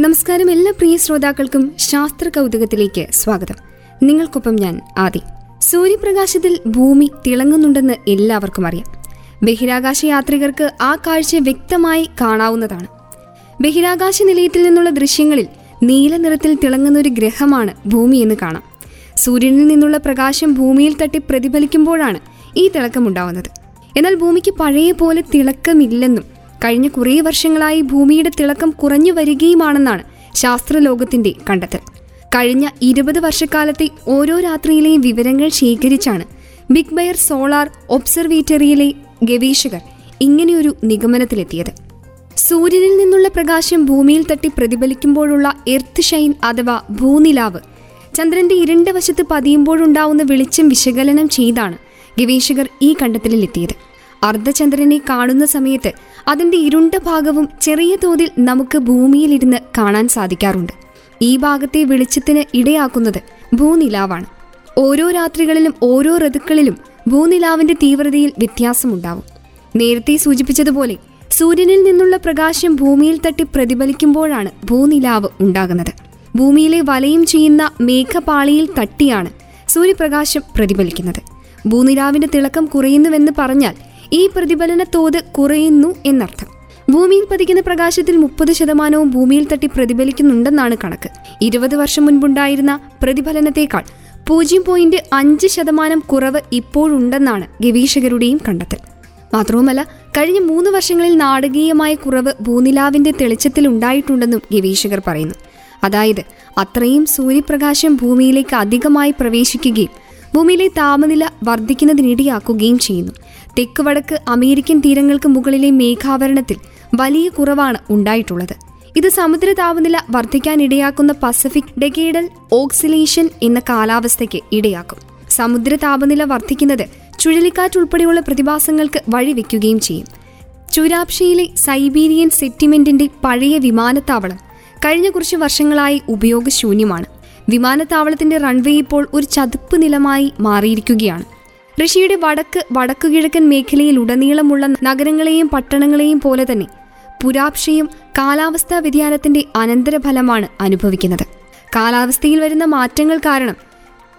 നമസ്കാരം എല്ലാ പ്രിയ ശ്രോതാക്കൾക്കും ശാസ്ത്ര കൗതുകത്തിലേക്ക് സ്വാഗതം. നിങ്ങൾക്കൊപ്പം ഞാൻ ആദി. സൂര്യപ്രകാശത്തിൽ ഭൂമി തിളങ്ങുന്നുണ്ടെന്ന് എല്ലാവർക്കും അറിയാം. ബഹിരാകാശ യാത്രികർക്ക് ആ കാഴ്ച വ്യക്തമായി കാണാവുന്നതാണ്. ബഹിരാകാശ നിലയത്തിൽ നിന്നുള്ള ദൃശ്യങ്ങളിൽ നീല നിറത്തിൽ തിളങ്ങുന്ന ഒരു ഗ്രഹമാണ് ഭൂമി എന്ന് കാണാം. സൂര്യനിൽ നിന്നുള്ള പ്രകാശം ഭൂമിയിൽ തട്ടി പ്രതിഫലിക്കുമ്പോഴാണ് ഈ തിളക്കമുണ്ടാവുന്നത്. എന്നാൽ ഭൂമിക്ക് പഴയ പോലെ തിളക്കമില്ലെന്നും കഴിഞ്ഞ കുറേ വർഷങ്ങളായി ഭൂമിയുടെ തിളക്കം കുറഞ്ഞു വരികയുമാണെന്നാണ് ശാസ്ത്രലോകത്തിന്റെ കണ്ടെത്തൽ. കഴിഞ്ഞ ഇരുപത് വർഷക്കാലത്തെ ഓരോ രാത്രിയിലെയും വിവരങ്ങൾ ശേഖരിച്ചാണ് ബിഗ് ബയർ സോളാർ ഒബ്സർവേറ്ററിയിലെ ഗവേഷകർ ഇങ്ങനെയൊരു നിഗമനത്തിലെത്തിയത്. സൂര്യനിൽ നിന്നുള്ള പ്രകാശം ഭൂമിയിൽ തട്ടി പ്രതിഫലിക്കുമ്പോഴുള്ള എർത്ത് ഷൈൻ അഥവാ ഭൂനിലാവ് ചന്ദ്രന്റെ ഇരുണ്ട വശത്ത് പതിയുമ്പോഴുണ്ടാവുന്ന വെളിച്ചം വിശകലനം ചെയ്താണ് ഗവേഷകർ ഈ കണ്ടെത്തലിലെത്തിയത്. അർദ്ധചന്ദ്രനെ കാണുന്ന സമയത്ത് അതിന്റെ ഇരുണ്ട ഭാഗവും ചെറിയ തോതിൽ നമുക്ക് ഭൂമിയിലിരുന്ന് കാണാൻ സാധിക്കാറുണ്ട്. ഈ ഭാഗത്തെ വെളിച്ചത്തിന് ഇടയാക്കുന്നത് ഭൂനിലാവാണ്. ഓരോ രാത്രികളിലും ഓരോ ഋതുക്കളിലും ഭൂനിലാവിന്റെ തീവ്രതയിൽ വ്യത്യാസമുണ്ടാവും. നേരത്തെ സൂചിപ്പിച്ചതുപോലെ സൂര്യനിൽ നിന്നുള്ള പ്രകാശം ഭൂമിയിൽ തട്ടി പ്രതിഫലിക്കുമ്പോഴാണ് ഭൂനിലാവ് ഉണ്ടാകുന്നത്. ഭൂമിയിലെ വലയം ചെയ്യുന്ന മേഘപാളിയിൽ തട്ടിയാണ് സൂര്യപ്രകാശം പ്രതിഫലിക്കുന്നത്. ഭൂനിലാവിന്റെ തിളക്കം കുറയുന്നുവെന്ന് പറഞ്ഞാൽ ഈ പ്രതിഫലന തോത് കുറയുന്നു എന്നർത്ഥം. ഭൂമിയിൽ പതിക്കുന്ന പ്രകാശത്തിൽ മുപ്പത് ശതമാനവും ഭൂമിയിൽ തട്ടി പ്രതിഫലിക്കുന്നുണ്ടെന്നാണ് കണക്ക്. ഇരുപത് വർഷം മുൻപുണ്ടായിരുന്ന പ്രതിഫലനത്തേക്കാൾ പൂജ്യം പോയിന്റ് അഞ്ച് ശതമാനം കുറവ് ഇപ്പോഴുണ്ടെന്നാണ് ഗവേഷകരുടെയും കണ്ടെത്തൽ. മാത്രവുമല്ല കഴിഞ്ഞ മൂന്ന് വർഷങ്ങളിൽ നാടകീയമായ കുറവ് ഭൂനിലാവിന്റെ തെളിച്ചത്തിൽ ഉണ്ടായിട്ടുണ്ടെന്നും ഗവേഷകർ പറയുന്നു. അതായത് അത്രയും സൂര്യപ്രകാശം ഭൂമിയിലേക്ക് അധികമായി പ്രവേശിക്കുകയും ഭൂമിയിലെ താപനില വർദ്ധിക്കുന്നതിനിടയാക്കുകയും ചെയ്യുന്നു. തെക്ക് വടക്ക് അമേരിക്കൻ തീരങ്ങൾക്ക് മുകളിലെ മേഘാവരണത്തിൽ വലിയ കുറവാണ് ഉണ്ടായിട്ടുള്ളത്. ഇത് സമുദ്ര താപനില വർദ്ധിക്കാനിടയാക്കുന്ന പസഫിക് ഡെഗേഡൽ ഓക്സിലേഷൻ എന്ന കാലാവസ്ഥയ്ക്ക് ഇടയാക്കും. സമുദ്ര താപനില വർദ്ധിക്കുന്നത് ചുഴലിക്കാറ്റ് ഉൾപ്പെടെയുള്ള പ്രതിഭാസങ്ങൾക്ക് വഴിവെക്കുകയും ചെയ്യും. ചുരാപ്ഷയിലെ സൈബീരിയൻ സെറ്റിമെന്റിന്റെ പഴയ വിമാനത്താവളം കഴിഞ്ഞ കുറച്ച് വർഷങ്ങളായി ഉപയോഗശൂന്യമാണ്. വിമാനത്താവളത്തിന്റെ റൺവേ ഇപ്പോൾ ഒരു ചതുപ്പ് നിലമായി മാറിയിരിക്കുകയാണ്. റഷ്യയുടെ വടക്ക് വടക്കുകിഴക്കൻ മേഖലയിൽ ഉടനീളമുള്ള നഗരങ്ങളെയും പട്ടണങ്ങളെയും പോലെ തന്നെ പുരാപ്ഷയും കാലാവസ്ഥാ വ്യതിയാനത്തിന്റെ അനന്തരഫലമാണ് അനുഭവിക്കുന്നത്. കാലാവസ്ഥയിൽ വരുന്ന മാറ്റങ്ങൾ കാരണം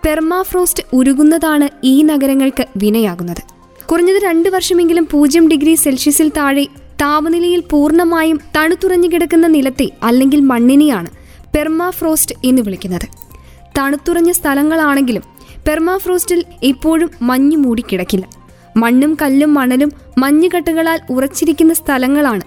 പെർമാഫ്രോസ്റ്റ് ഉരുകുന്നതാണ് ഈ നഗരങ്ങൾക്ക് വിനയാകുന്നത്. കുറഞ്ഞത് രണ്ട് വർഷമെങ്കിലും പൂജ്യം ഡിഗ്രി സെൽഷ്യസിൽ താഴെ താപനിലയിൽ പൂർണമായും തണുത്തുറഞ്ഞു കിടക്കുന്ന നിലത്തെ അല്ലെങ്കിൽ മണ്ണിനെയാണ് പെർമാഫ്രോസ്റ്റ് എന്ന് വിളിക്കുന്നത്. തണുത്തുറഞ്ഞ സ്ഥലങ്ങളാണെങ്കിലും പെർമാഫ്രോസ്റ്റിൽ ഇപ്പോഴും മഞ്ഞ് മൂടിക്കിടക്കില്ല. മണ്ണും കല്ലും മണലും മഞ്ഞുകട്ടകളാൽ ഉറച്ചിരിക്കുന്ന സ്ഥലങ്ങളാണ്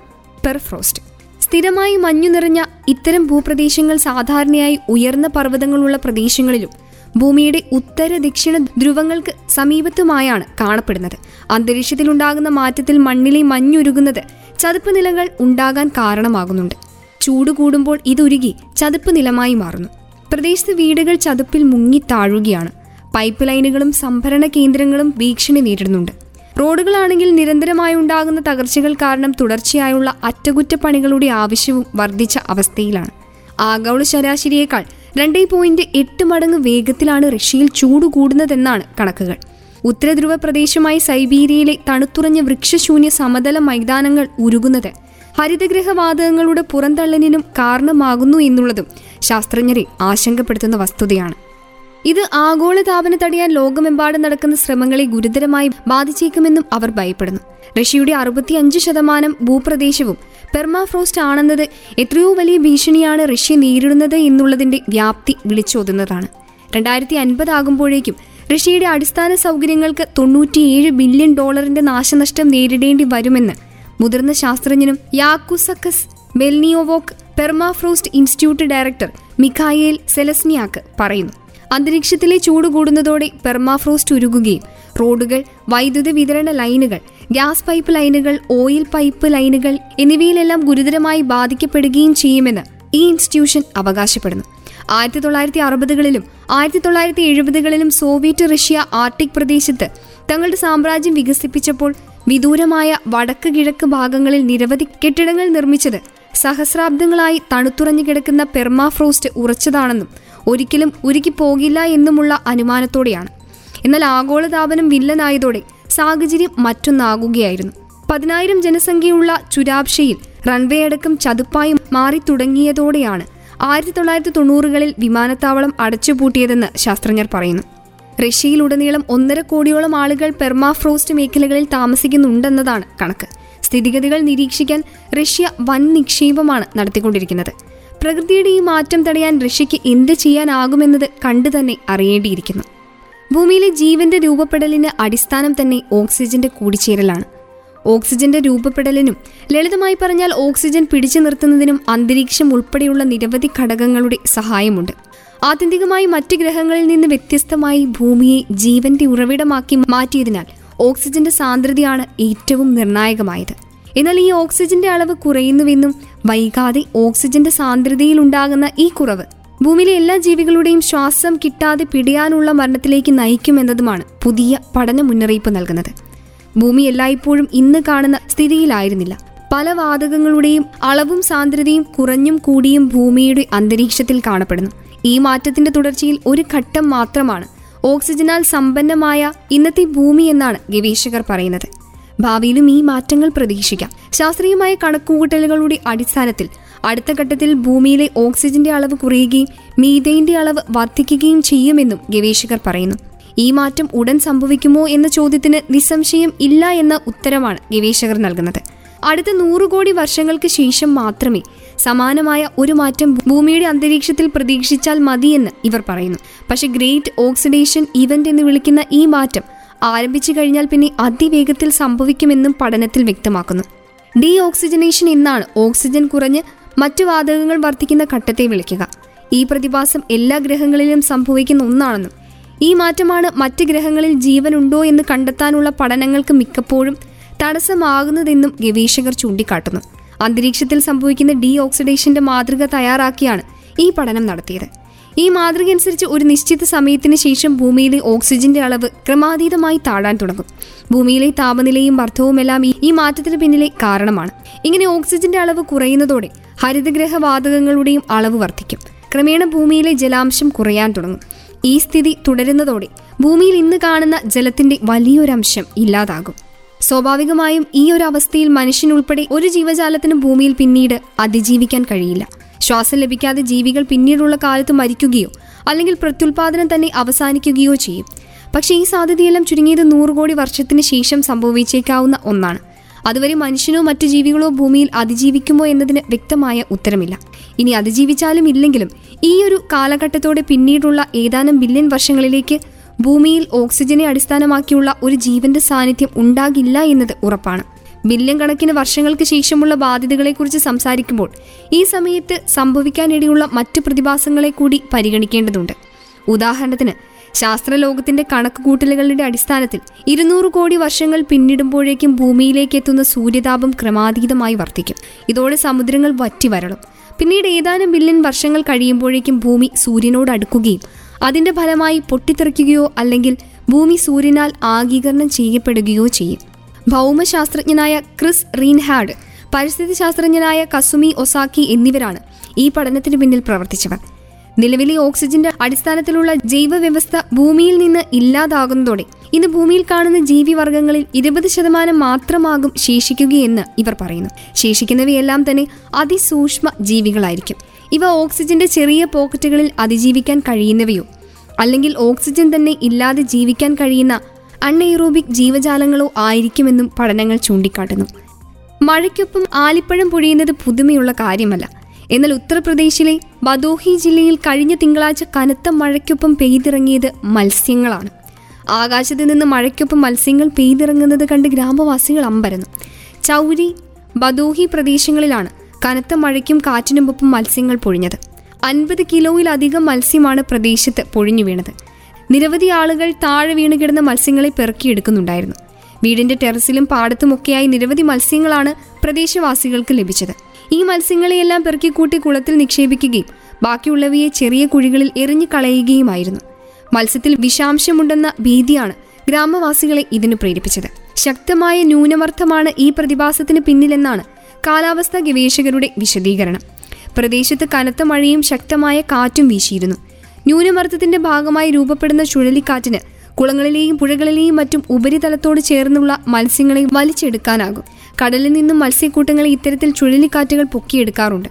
പെർഫ്രോസ്റ്റ്. സ്ഥിരമായി മഞ്ഞു നിറഞ്ഞ ഇത്തരം ഭൂപ്രദേശങ്ങൾ സാധാരണയായി ഉയർന്ന പർവതങ്ങളുള്ള പ്രദേശങ്ങളിലും ഭൂമിയുടെ ഉത്തര ദക്ഷിണ ധ്രുവങ്ങൾക്ക് സമീപത്തുമായാണ് കാണപ്പെടുന്നത്. അന്തരീക്ഷത്തിലുണ്ടാകുന്ന മാറ്റത്തിൽ മണ്ണിലെ മഞ്ഞുരുകുന്നത് ചതുപ്പ് നിലങ്ങൾ ഉണ്ടാകാൻ കാരണമാകുന്നുണ്ട്. ചൂട് കൂടുമ്പോൾ ഇതുരുകി ചതുപ്പ് നിലമായി മാറുന്നു. പ്രദേശത്ത് വീടുകൾ ചതുപ്പിൽ മുങ്ങി താഴുകയാണ്. പൈപ്പ് ലൈനുകളും സംഭരണ കേന്ദ്രങ്ങളും ഭീഷണി നേരിടുന്നുണ്ട്. റോഡുകളാണെങ്കിൽ നിരന്തരമായി ഉണ്ടാകുന്ന തകർച്ചകൾ കാരണം തുടർച്ചയായുള്ള അറ്റകുറ്റപ്പണികളുടെ ആവശ്യവും വർദ്ധിച്ച അവസ്ഥയിലാണ്. ആഗോള ശരാശരിയേക്കാൾ രണ്ടേ പോയിന്റ് എട്ട് മടങ്ങ് വേഗത്തിലാണ് റഷ്യയിൽ ചൂട് കൂടുന്നതെന്നാണ് കണക്കുകൾ. ഉത്തരധ്രുവ പ്രദേശമായ സൈബീരിയയിലെ തണുത്തുറഞ്ഞ വൃക്ഷശൂന്യ സമതല മൈതാനങ്ങൾ ഉരുകുന്നത് ഹരിതഗ്രഹവാതകങ്ങളുടെ പുറന്തള്ളലിനും കാരണമാകുന്നു എന്നുള്ളതും ശാസ്ത്രജ്ഞരെ ആശങ്കപ്പെടുത്തുന്ന വസ്തുതയാണ്. ഇത് ആഗോള താപന തടയാൻ ലോകമെമ്പാടും നടക്കുന്ന ശ്രമങ്ങളെ ഗുരുതരമായി ബാധിച്ചേക്കുമെന്നും അവർ ഭയപ്പെടുന്നു. റഷ്യയുടെ അറുപത്തിയഞ്ച് ശതമാനം ഭൂപ്രദേശവും പെർമാഫ്രോസ്റ്റ് ആണെന്നത് എത്രയോ വലിയ ഭീഷണിയാണ് റഷ്യ നേരിടുന്നത് എന്നുള്ളതിന്റെ വ്യാപ്തി വിളിച്ചോതുന്നതാണ്. രണ്ടായിരത്തി അൻപതാകുമ്പോഴേക്കും റഷ്യയുടെ അടിസ്ഥാന സൗകര്യങ്ങൾക്ക് തൊണ്ണൂറ്റിയേഴ് ബില്യൺ ഡോളറിന്റെ നാശനഷ്ടം നേരിടേണ്ടി വരുമെന്ന് മുതിർന്ന ശാസ്ത്രജ്ഞനും യാക്കുസക്കസ് ബെൽനിയോവോക്ക് permafrost institute director Mikhail Zheleznyak പറയുന്നു. അന്തരീക്ഷത്തിലെ ചൂട് കൂടുന്നതോടെ പെർമാഫ്രോസ്റ്റ് ഉരുകുകയും. റോഡുകൾ വൈദ്യുത വിതരണ ലൈനുകൾ ഗ്യാസ് പൈപ്പ് ലൈനുകൾ ഓയിൽ പൈപ്പ് ലൈനുകൾ എന്നിവയിലെല്ലാം ഗുരുതരമായി ബാധിക്കപ്പെടുകയും ചെയ്യുമെന്ന് ഈ ഇൻസ്റ്റിറ്റ്യൂഷൻ അവകാശപ്പെടുന്നു. ആയിരത്തി തൊള്ളായിരത്തി അറുപതുകളിലും ആയിരത്തി തൊള്ളായിരത്തി എഴുപതുകളിലും സോവിയറ്റ് റഷ്യ ആർട്ടിക് പ്രദേശത്ത് തങ്ങളുടെ സാമ്രാജ്യം വികസിപ്പിച്ചപ്പോൾ വിദൂരമായ വടക്ക് കിഴക്ക് ഭാഗങ്ങളിൽ നിരവധി കെട്ടിടങ്ങൾ നിർമ്മിച്ചത് സഹസ്രാബ്ദങ്ങളായി തണുത്തുറഞ്ഞു കിടക്കുന്ന പെർമാഫ്രോസ്റ്റ് ഉറച്ചതാണെന്നും ഒരിക്കലും ഉരുക്കി പോകില്ല എന്നുമുള്ള അനുമാനത്തോടെയാണ്. എന്നാൽ ആഗോളതാപനം വില്ലനായതോടെ സാഹചര്യം മറ്റൊന്നാകുകയായിരുന്നു. പതിനായിരം ജനസംഖ്യയുള്ള ചുരാബ്ഷയിൽ റൺവേ അടക്കം ചതുപ്പായി മാറി തുടങ്ങിയതോടെയാണ് ആയിരത്തി തൊള്ളായിരത്തി തൊണ്ണൂറുകളിൽ വിമാനത്താവളം അടച്ചുപൂട്ടിയതെന്ന് ശാസ്ത്രജ്ഞർ പറയുന്നു. റഷ്യയിലുടനീളം ഒന്നര കോടിയോളം ആളുകൾ പെർമാഫ്രോസ്റ്റ് മേഖലകളിൽ താമസിക്കുന്നുണ്ടെന്നതാണ് കണക്ക്. സ്ഥിതിഗതികൾ നിരീക്ഷിക്കാൻ റഷ്യ വൻ നിക്ഷേപമാണ് നടത്തിക്കൊണ്ടിരിക്കുന്നത്. പ്രകൃതിയുടെ ഈ മാറ്റം തടയാൻ റഷ്യയ്ക്ക് എന്ത് ചെയ്യാനാകുമെന്നത് കണ്ടു തന്നെ അറിയേണ്ടിയിരിക്കുന്നു. ഭൂമിയിലെ ജീവന്റെ രൂപപ്പെടലിന് അടിസ്ഥാനം തന്നെ ഓക്സിജന്റെ കൂടിച്ചേരലാണ്. ഓക്സിജന്റെ രൂപപ്പെടലിനും ലളിതമായി പറഞ്ഞാൽ ഓക്സിജൻ പിടിച്ചു നിർത്തുന്നതിനും അന്തരീക്ഷം ഉൾപ്പെടെയുള്ള നിരവധി ഘടകങ്ങളുടെ സഹായമുണ്ട്. ആത്യന്തികമായി മറ്റ് ഗ്രഹങ്ങളിൽ നിന്ന് വ്യത്യസ്തമായി ഭൂമിയെ ജീവന്റെ ഉറവിടമാക്കി മാറ്റിയതിനാൽ ഓക്സിജന്റെ സാന്ദ്രതയാണ് ഏറ്റവും നിർണായകമായത്. എന്നാൽ ഈ ഓക്സിജന്റെ അളവ് കുറയുന്നുവെന്നും വൈകാതെ ഓക്സിജന്റെ സാന്ദ്രതയിൽ ഉണ്ടാകുന്ന ഈ കുറവ് ഭൂമിയിലെ എല്ലാ ജീവികളുടെയും ശ്വാസം കിട്ടാതെ പിടിയാനുള്ള മരണത്തിലേക്ക് നയിക്കുമെന്നതുമാണ് പുതിയ പഠന മുന്നറിയിപ്പ് നൽകുന്നത്. ഭൂമി എല്ലായ്പ്പോഴും ഇന്ന് കാണുന്ന സ്ഥിതിയിലായിരുന്നില്ല. പല വാതകങ്ങളുടെയും അളവും സാന്ദ്രതയും കുറഞ്ഞും കൂടിയും ഭൂമിയുടെ അന്തരീക്ഷത്തിൽ കാണപ്പെടുന്നു. ഈ മാറ്റത്തിന്റെ തുടർച്ചയിൽ ഒരു ഘട്ടം മാത്രമാണ് ഓക്സിജനാൽ സമ്പന്നമായ ഇന്നത്തെ ഭൂമി എന്നാണ് ഗവേഷകർ പറയുന്നത്. ഭാവിയിലും ഈ മാറ്റങ്ങൾ പ്രതീക്ഷിക്കാം. ശാസ്ത്രീയമായ കണക്കുകൂട്ടലുകളുടെ അടിസ്ഥാനത്തിൽ അടുത്ത ഘട്ടത്തിൽ ഭൂമിയിലെ ഓക്സിജന്റെ അളവ് കുറയുകയും മീതൈന്റെ അളവ് വർദ്ധിക്കുകയും ചെയ്യുമെന്നും ഗവേഷകർ പറയുന്നു. ഈ മാറ്റം ഉടൻ സംഭവിക്കുമോ എന്ന ചോദ്യത്തിന് നിസ്സംശയം ഇല്ല എന്ന ഉത്തരമാണ് ഗവേഷകർ നൽകുന്നത്. അടുത്ത നൂറുകോടി വർഷങ്ങൾക്ക് ശേഷം മാത്രമേ സമാനമായ ഒരു മാറ്റം ഭൂമിയുടെ അന്തരീക്ഷത്തിൽ പ്രതീക്ഷിച്ചാൽ മതിയെന്ന് ഇവർ പറയുന്നു. പക്ഷെ ഗ്രേറ്റ് ഓക്സിഡേഷൻ ഇവന്റ് എന്ന് വിളിക്കുന്ന ഈ മാറ്റം ആരംഭിച്ചു കഴിഞ്ഞാൽ പിന്നെ അതിവേഗത്തിൽ സംഭവിക്കുമെന്നും പഠനത്തിൽ വ്യക്തമാക്കുന്നു. ഡീ ഓക്സിജനേഷൻ എന്നാണ് ഓക്സിജൻ കുറഞ്ഞ് മറ്റു വാതകങ്ങൾ വർദ്ധിക്കുന്ന ഘട്ടത്തെ വിളിക്കുക. ഈ പ്രതിഭാസം എല്ലാ ഗ്രഹങ്ങളിലും സംഭവിക്കുന്ന ഒന്നാണെന്നും ഈ മാറ്റമാണ് മറ്റ് ഗ്രഹങ്ങളിൽ ജീവനുണ്ടോ എന്ന് കണ്ടെത്താനുള്ള പഠനങ്ങൾക്ക് മിക്കപ്പോഴും തടസ്സമാകുന്നതെന്നും ഗവേഷകർ ചൂണ്ടിക്കാട്ടുന്നു. അന്തരീക്ഷത്തിൽ സംഭവിക്കുന്ന ഡീ ഓക്സിഡേഷന്റെ മാതൃക തയ്യാറാക്കിയാണ് ഈ പഠനം നടത്തിയത്. ഈ മാതൃക അനുസരിച്ച് ഒരു നിശ്ചിത സമയത്തിന് ശേഷം ഭൂമിയിലെ ഓക്സിജന്റെ അളവ് ക്രമാതീതമായി താഴാൻ തുടങ്ങും. ഭൂമിയിലെ താപനിലയും വർദ്ധവുമെല്ലാം ഈ മാറ്റത്തിന് പിന്നിലെ കാരണമാണ്. ഇങ്ങനെ ഓക്സിജന്റെ അളവ് കുറയുന്നതോടെ ഹരിതഗ്രഹ വാതകങ്ങളുടെയും അളവ് വർദ്ധിക്കും. ക്രമേണ ഭൂമിയിലെ ജലാംശം കുറയാൻ തുടങ്ങും. ഈ സ്ഥിതി തുടരുന്നതോടെ ഭൂമിയിൽ ഇന്ന് കാണുന്ന ജലത്തിന്റെ വലിയൊരംശം ഇല്ലാതാകും. സ്വാഭാവികമായും ഈ ഒരു അവസ്ഥയിൽ മനുഷ്യനുൾപ്പെടെ ഒരു ജീവജാലത്തിനും ഭൂമിയിൽ പിന്നീട് അതിജീവിക്കാൻ കഴിയില്ല. ശ്വാസം ലഭിക്കാതെ ജീവികൾ പിന്നീടുള്ള കാലത്ത് മരിക്കുകയോ അല്ലെങ്കിൽ പ്രത്യുൽപാദനം തന്നെ അവസാനിക്കുകയോ ചെയ്യും. പക്ഷേ ഈ സാധ്യതയെല്ലാം ചുരുങ്ങിയത് നൂറ് കോടി വർഷത്തിന് ശേഷം സംഭവിച്ചേക്കാവുന്ന ഒന്നാണ്. അതുവരെ മനുഷ്യനോ മറ്റു ജീവികളോ ഭൂമിയിൽ അതിജീവിക്കുമോ എന്നതിന് വ്യക്തമായ ഉത്തരമില്ല. ഇനി അതിജീവിച്ചാലും ഇല്ലെങ്കിലും ഈ ഒരു കാലഘട്ടത്തോടെ പിന്നീടുള്ള ഏതാനും ബില്യൺ വർഷങ്ങളിലേക്ക് ഭൂമിയിൽ ഓക്സിജനെ അടിസ്ഥാനമാക്കിയുള്ള ഒരു ജീവന്റെ സാന്നിധ്യം ഉണ്ടാകില്ല എന്നത് ഉറപ്പാണ്. ബില്യൺ കണക്കിന് വർഷങ്ങൾക്ക് ശേഷമുള്ള ബാധ്യതകളെക്കുറിച്ച് സംസാരിക്കുമ്പോൾ ഈ സമയത്ത് സംഭവിക്കാനിടയുള്ള മറ്റ് പ്രതിഭാസങ്ങളെ കൂടി പരിഗണിക്കേണ്ടതുണ്ട്. ഉദാഹരണത്തിന് ശാസ്ത്രലോകത്തിന്റെ കണക്കുകൂട്ടലുകളുടെ അടിസ്ഥാനത്തിൽ ഇരുന്നൂറ് കോടി വർഷങ്ങൾ പിന്നിടുമ്പോഴേക്കും ഭൂമിയിലേക്ക് എത്തുന്ന സൂര്യതാപം ക്രമാതീതമായി വർദ്ധിക്കും. ഇതോടെ സമുദ്രങ്ങൾ വറ്റി വരളും പിന്നീട് ഏതാനും ബില്യൺ വർഷങ്ങൾ കഴിയുമ്പോഴേക്കും ഭൂമി സൂര്യനോട് അടുക്കുകയും അതിന്റെ ഫലമായി പൊട്ടിത്തെറിക്കുകയോ അല്ലെങ്കിൽ ഭൂമി സൂര്യനാൽ ആഗീകരണം ചെയ്യപ്പെടുകയോ ചെയ്യും. ഭൗമശാസ്ത്രജ്ഞനായ ക്രിസ് റീൻഹാഡ് പരിസ്ഥിതി ശാസ്ത്രജ്ഞനായ കസുമി ഒസാക്കി എന്നിവരാണ് ഈ പഠനത്തിന് പിന്നിൽ പ്രവർത്തിച്ചവർ. നിലവിലെ ഓക്സിജന്റെ അടിസ്ഥാനത്തിലുള്ള ജൈവ വ്യവസ്ഥ ഭൂമിയിൽ നിന്ന് ഇല്ലാതാകുന്നതോടെ ഇന്ന് ഭൂമിയിൽ കാണുന്ന ജീവിവർഗങ്ങളിൽ ഇരുപത് ശതമാനം മാത്രമാകും ശേഷിക്കുകയെന്ന് ഇവർ പറയുന്നു. ശേഷിക്കുന്നവയെല്ലാം തന്നെ അതിസൂക്ഷ്മ ജീവികളായിരിക്കും. ഇവ ഓക്സിജന്റെ ചെറിയ പോക്കറ്റുകളിൽ അതിജീവിക്കാൻ കഴിയുന്നവയോ? അല്ലെങ്കിൽ ഓക്സിജൻ തന്നെ ഇല്ലാതെ ജീവിക്കാൻ കഴിയുന്ന അൺഎയ്റോബിക് ജീവജാലങ്ങളോ ആയിരിക്കുമെന്നും പഠനങ്ങൾ ചൂണ്ടിക്കാട്ടുന്നു. മഴയ്ക്കൊപ്പം ആലിപ്പഴം പൊഴിയുന്നത് പുതുമയുള്ള കാര്യമല്ല. എന്നാൽ ഉത്തർപ്രദേശിലെ ബദോഹി ജില്ലയിൽ കഴിഞ്ഞ തിങ്കളാഴ്ച കനത്ത മഴയ്ക്കൊപ്പം പെയ്തിറങ്ങിയത് മത്സ്യങ്ങളാണ്. ആകാശത്ത് നിന്ന് മഴയ്ക്കൊപ്പം മത്സ്യങ്ങൾ പെയ്തിറങ്ങുന്നത് കണ്ട് ഗ്രാമവാസികൾ അമ്പരന്നു. ചൗരി ബദോഹി പ്രദേശങ്ങളിലാണ് കനത്ത മഴയ്ക്കും കാറ്റിനുമൊപ്പം മത്സ്യങ്ങൾ പൊഴിഞ്ഞത്. അൻപത് കിലോയിലധികം മത്സ്യമാണ് പ്രദേശത്ത് പൊഴിഞ്ഞു വീണത്. നിരവധി ആളുകൾ താഴെ വീണ് കിടന്ന മത്സ്യങ്ങളെ പെറുക്കിയെടുക്കുന്നുണ്ടായിരുന്നു. വീടിന്റെ ടെറസിലും പാടത്തുമൊക്കെയായി നിരവധി മത്സ്യങ്ങളാണ് പ്രദേശവാസികൾക്ക് ലഭിച്ചത്. ഈ മത്സ്യങ്ങളെയെല്ലാം പെറുക്കിക്കൂട്ടി കുളത്തിൽ നിക്ഷേപിക്കുകയും ബാക്കിയുള്ളവയെ ചെറിയ കുഴികളിൽ എറിഞ്ഞു കളയുകയുമായിരുന്നു മത്സ്യത്തിൽ വിഷാംശമുണ്ടെന്ന ഭീതിയാണ് ഗ്രാമവാസികളെ ഇതിനു പ്രേരിപ്പിച്ചത്. ശക്തമായ ന്യൂനമർദ്ദമാണ് ഈ പ്രതിഭാസത്തിന് പിന്നിലെന്നാണ് കാലാവസ്ഥാ ഗവേഷകരുടെ വിശദീകരണം. പ്രദേശത്ത് കനത്ത മഴയും ശക്തമായ കാറ്റും വീശിയിരുന്നു. ന്യൂനമർദ്ദത്തിന്റെ ഭാഗമായി രൂപപ്പെടുന്ന ചുഴലിക്കാറ്റിന് കുളങ്ങളിലെയും പുഴകളിലെയും മറ്റും ഉപരിതലത്തോട് ചേർന്നുള്ള മത്സ്യങ്ങളെ വലിച്ചെടുക്കാനാകും. കടലിൽ നിന്നും മത്സ്യക്കൂട്ടങ്ങളെ ഇത്തരത്തിൽ ചുഴലിക്കാറ്റുകൾ പൊക്കിയെടുക്കാറുണ്ട്.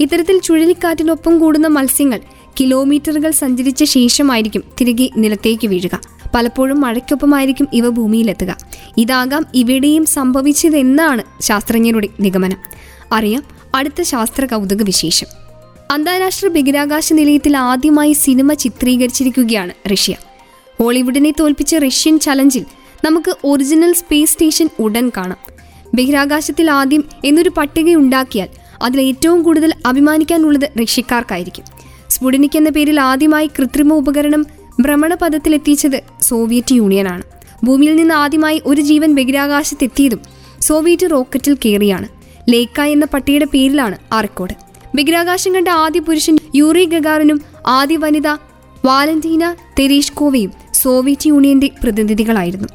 ഇത്തരത്തിൽ ചുഴലിക്കാറ്റിനൊപ്പം കൂടുന്ന മത്സ്യങ്ങൾ കിലോമീറ്ററുകൾ സഞ്ചരിച്ച ശേഷമായിരിക്കും തിരികെ നിലത്തേക്ക് വീഴുക. പലപ്പോഴും മഴയ്ക്കൊപ്പമായിരിക്കും ഇവ ഭൂമിയിലെത്തുക. ഇതാകാം ഇവിടെയും സംഭവിച്ചതെന്നാണ് ശാസ്ത്രജ്ഞരുടെ നിഗമനം. അറിയാം അടുത്ത ശാസ്ത്ര കൗതുക വിശേഷം. അന്താരാഷ്ട്ര ബഹിരാകാശ നിലയത്തിൽ ആദ്യമായി സിനിമ ചിത്രീകരിച്ചിരിക്കുകയാണ് റഷ്യ. ഹോളിവുഡിനെ തോൽപ്പിച്ച റഷ്യൻ ചലഞ്ചിൽ നമുക്ക് ഒറിജിനൽ സ്പേസ് സ്റ്റേഷൻ ഉടൻ കാണാം. ബഹിരാകാശത്തിൽ ആദ്യം എന്നൊരു പട്ടിക ഉണ്ടാക്കിയാൽ അതിൽ ഏറ്റവും കൂടുതൽ അഭിമാനിക്കാനുള്ളത് റഷ്യക്കാർക്കായിരിക്കും. സ്പുടിനിക് എന്ന പേരിൽ ആദ്യമായി കൃത്രിമ ഉപകരണം ഭ്രമണപഥത്തിലെത്തിച്ചത് സോവിയറ്റ് യൂണിയനാണ്. ഭൂമിയിൽ നിന്ന് ആദ്യമായി ഒരു ജീവൻ ബഹിരാകാശത്തെത്തിയതും സോവിയറ്റ് റോക്കറ്റിൽ കയറിയാണ്. ലേക്ക എന്ന പട്ടിയുടെ പേരിലാണ് ആ റെക്കോർഡ് ബഹിരാകാശം കണ്ട ആദ്യ പുരുഷൻ യൂറി ഗഗാറിനും ആദ്യ വനിത വാലന്റീന തെരീഷ്കോവയും സോവിയറ്റ് യൂണിയന്റെ പ്രതിനിധികളായിരുന്നു.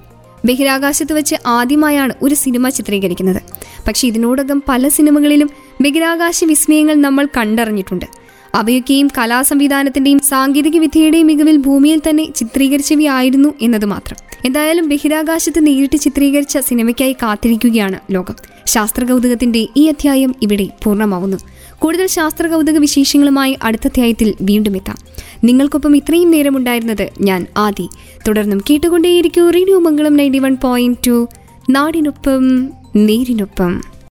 ബഹിരാകാശത്ത് വെച്ച് ആദ്യമായാണ് ഒരു സിനിമ ചിത്രീകരിക്കുന്നത്. പക്ഷെ ഇതിനോടകം പല സിനിമകളിലും ബഹിരാകാശ വിസ്മയങ്ങൾ നമ്മൾ കണ്ടറിഞ്ഞിട്ടുണ്ട്. അവയൊക്കെയും കലാസംവിധാനത്തിന്റെയും സാങ്കേതിക വിദ്യയുടെയും മികവിൽ ഭൂമിയിൽ തന്നെ ചിത്രീകരിച്ചവയായിരുന്നു എന്നത് മാത്രം. എന്തായാലും ബഹിരാകാശത്ത് നേരിട്ട് ചിത്രീകരിച്ച സിനിമയ്ക്കായി കാത്തിരിക്കുകയാണ് ലോകം. ശാസ്ത്ര കൗതുകത്തിന്റെ ഈ അധ്യായം ഇവിടെ പൂർണമാവുന്നു. കൂടുതൽ ശാസ്ത്ര കൗതുക വിശേഷങ്ങളുമായി അടുത്ത അധ്യായത്തിൽ വീണ്ടും എത്താം. നിങ്ങൾക്കൊപ്പം ഇത്രയും നേരമുണ്ടായിരുന്നത് ഞാൻ ആദി. തുടർന്നും കേട്ടുകൊണ്ടേയിരിക്കൂ radio Mangalam ninety one point two. നാടിനൊപ്പം നേരിനൊപ്പം.